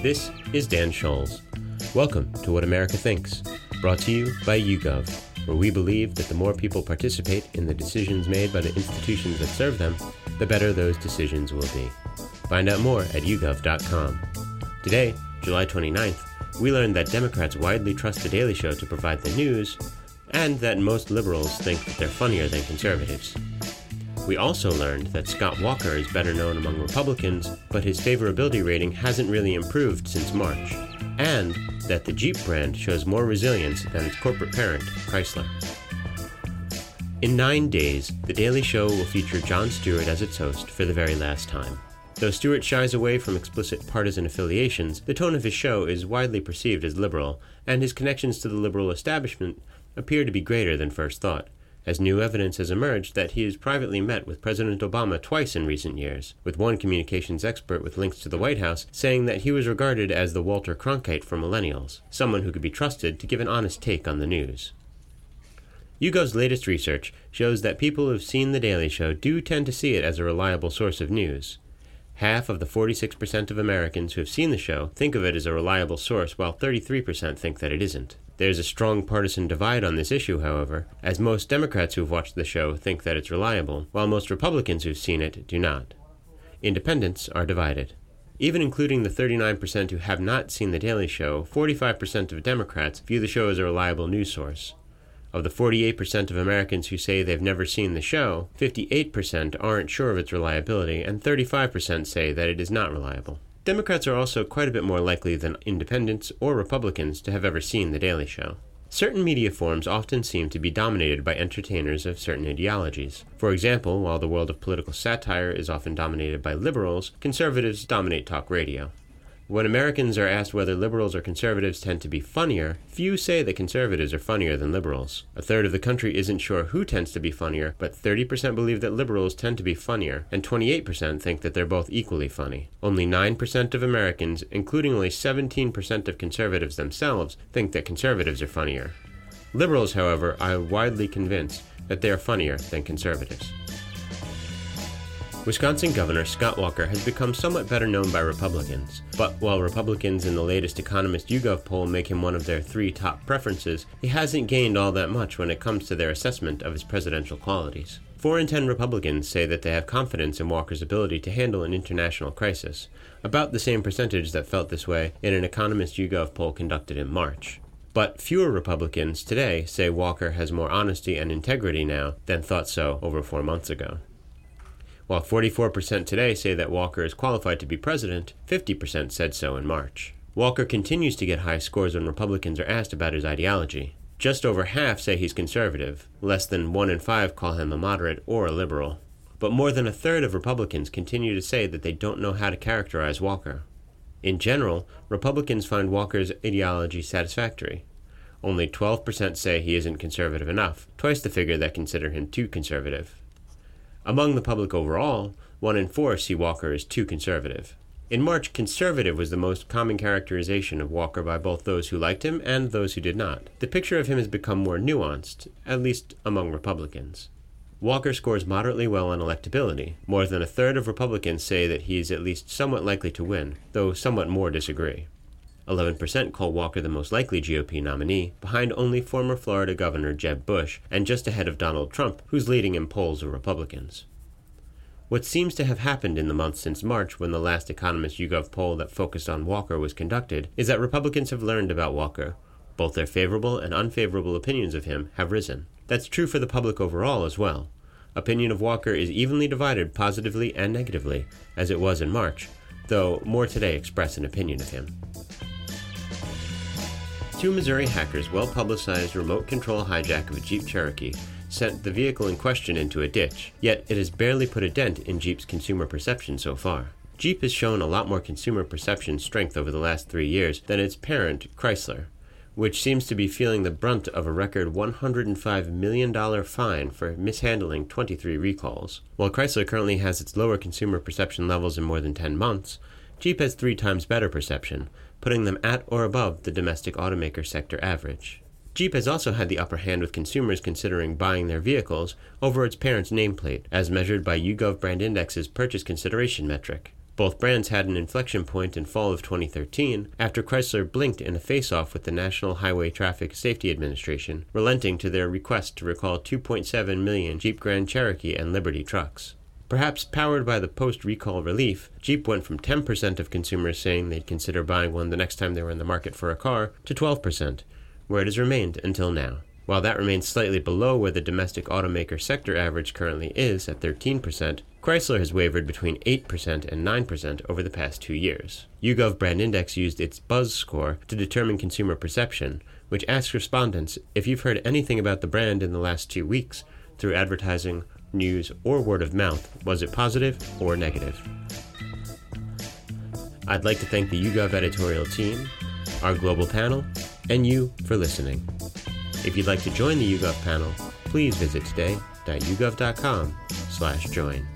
This is Dan Scholes. Welcome to What America Thinks, brought to you by YouGov, where we believe that the more people participate in the decisions made by the institutions that serve them, the better those decisions will be. Find out more at yougov.com. Today, July 29th, we learned that Democrats widely trust The Daily Show to provide the news, and that most liberals think that they're funnier than conservatives. We also learned that Scott Walker is better known among Republicans, but his favorability rating hasn't really improved since March, and that the Jeep brand shows more resilience than its corporate parent, Chrysler. In nine days, The Daily Show will feature Jon Stewart as its host for the very last time. Though Stewart shies away from explicit partisan affiliations, the tone of his show is widely perceived as liberal, and his connections to the liberal establishment appear to be greater than first thought as new evidence has emerged that he has privately met with President Obama twice in recent years, with one communications expert with links to the White House saying that he was regarded as the Walter Cronkite for millennials, someone who could be trusted to give an honest take on the news. YouGov's latest research shows that people who have seen The Daily Show do tend to see it as a reliable source of news. Half of the 46% of Americans who have seen the show think of it as a reliable source, while 33% think that it isn't. There's a strong partisan divide on this issue, however, as most Democrats who've watched the show think that it's reliable, while most Republicans who've seen it do not. Independents are divided. Even including the 39% who have not seen The Daily Show, 45% of Democrats view the show as a reliable news source. Of the 48% of Americans who say they've never seen the show, 58% aren't sure of its reliability, and 35% say that it is not reliable. Democrats are also quite a bit more likely than independents or Republicans to have ever seen The Daily Show. Certain media forms often seem to be dominated by entertainers of certain ideologies. For example, while the world of political satire is often dominated by liberals, conservatives dominate talk radio. When Americans are asked whether liberals or conservatives tend to be funnier, few say that conservatives are funnier than liberals. A third of the country isn't sure who tends to be funnier, but 30% believe that liberals tend to be funnier, and 28% think that they're both equally funny. Only 9% of Americans, including only 17% of conservatives themselves, think that conservatives are funnier. Liberals, however, are widely convinced that they are funnier than conservatives. Wisconsin Governor Scott Walker has become somewhat better known by Republicans, but while Republicans in the latest Economist YouGov poll make him one of their three top preferences, he hasn't gained all that much when it comes to their assessment of his presidential qualities. Four in ten Republicans say that they have confidence in Walker's ability to handle an international crisis, about the same percentage that felt this way in an Economist YouGov poll conducted in March. But fewer Republicans today say Walker has more honesty and integrity now than thought so over four months ago. While 44% today say that Walker is qualified to be president, 50% said so in March. Walker continues to get high scores when Republicans are asked about his ideology. Just over half say he's conservative, less than one in five call him a moderate or a liberal. But more than a third of Republicans continue to say that they don't know how to characterize Walker. In general, Republicans find Walker's ideology satisfactory. Only 12% say he isn't conservative enough, twice the figure that consider him too conservative. Among the public overall, one in four see Walker as too conservative. In March, conservative was the most common characterization of Walker by both those who liked him and those who did not. The picture of him has become more nuanced, at least among Republicans. Walker scores moderately well on electability. More than a third of Republicans say that he is at least somewhat likely to win, though somewhat more disagree. 11% call Walker the most likely GOP nominee, behind only former Florida Governor Jeb Bush, and just ahead of Donald Trump, who's leading in polls of Republicans. What seems to have happened in the months since March, when the last Economist YouGov poll that focused on Walker was conducted, is that Republicans have learned about Walker. Both their favorable and unfavorable opinions of him have risen. That's true for the public overall as well. Opinion of Walker is evenly divided positively and negatively, as it was in March, though more today express an opinion of him. Two Missouri hackers well publicized remote control hijack of a Jeep Cherokee sent the vehicle in question into a ditch, yet it has barely put a dent in Jeep's consumer perception so far. Jeep has shown a lot more consumer perception strength over the last three years than its parent, Chrysler, which seems to be feeling the brunt of a record $105 million fine for mishandling 23 recalls. While Chrysler currently has its lower consumer perception levels in more than 10 months, Jeep has three times better perception, putting them at or above the domestic automaker sector average. Jeep has also had the upper hand with consumers considering buying their vehicles over its parent's nameplate, as measured by YouGov Brand Index's purchase consideration metric. Both brands had an inflection point in fall of 2013 after Chrysler blinked in a face-off with the National Highway Traffic Safety Administration, relenting to their request to recall 2.7 million Jeep Grand Cherokee and Liberty trucks. Perhaps powered by the post recall relief, Jeep went from 10% of consumers saying they'd consider buying one the next time they were in the market for a car to 12%, where it has remained until now. While that remains slightly below where the domestic automaker sector average currently is at 13%, Chrysler has wavered between 8% and 9% over the past two years. YouGov Brand Index used its Buzz score to determine consumer perception, which asks respondents if you've heard anything about the brand in the last two weeks through advertising news, or word of mouth, was it positive or negative? I'd like to thank the YouGov editorial team, our global panel, and you for listening. If you'd like to join the YouGov panel, please visit today.yougov.com slash join.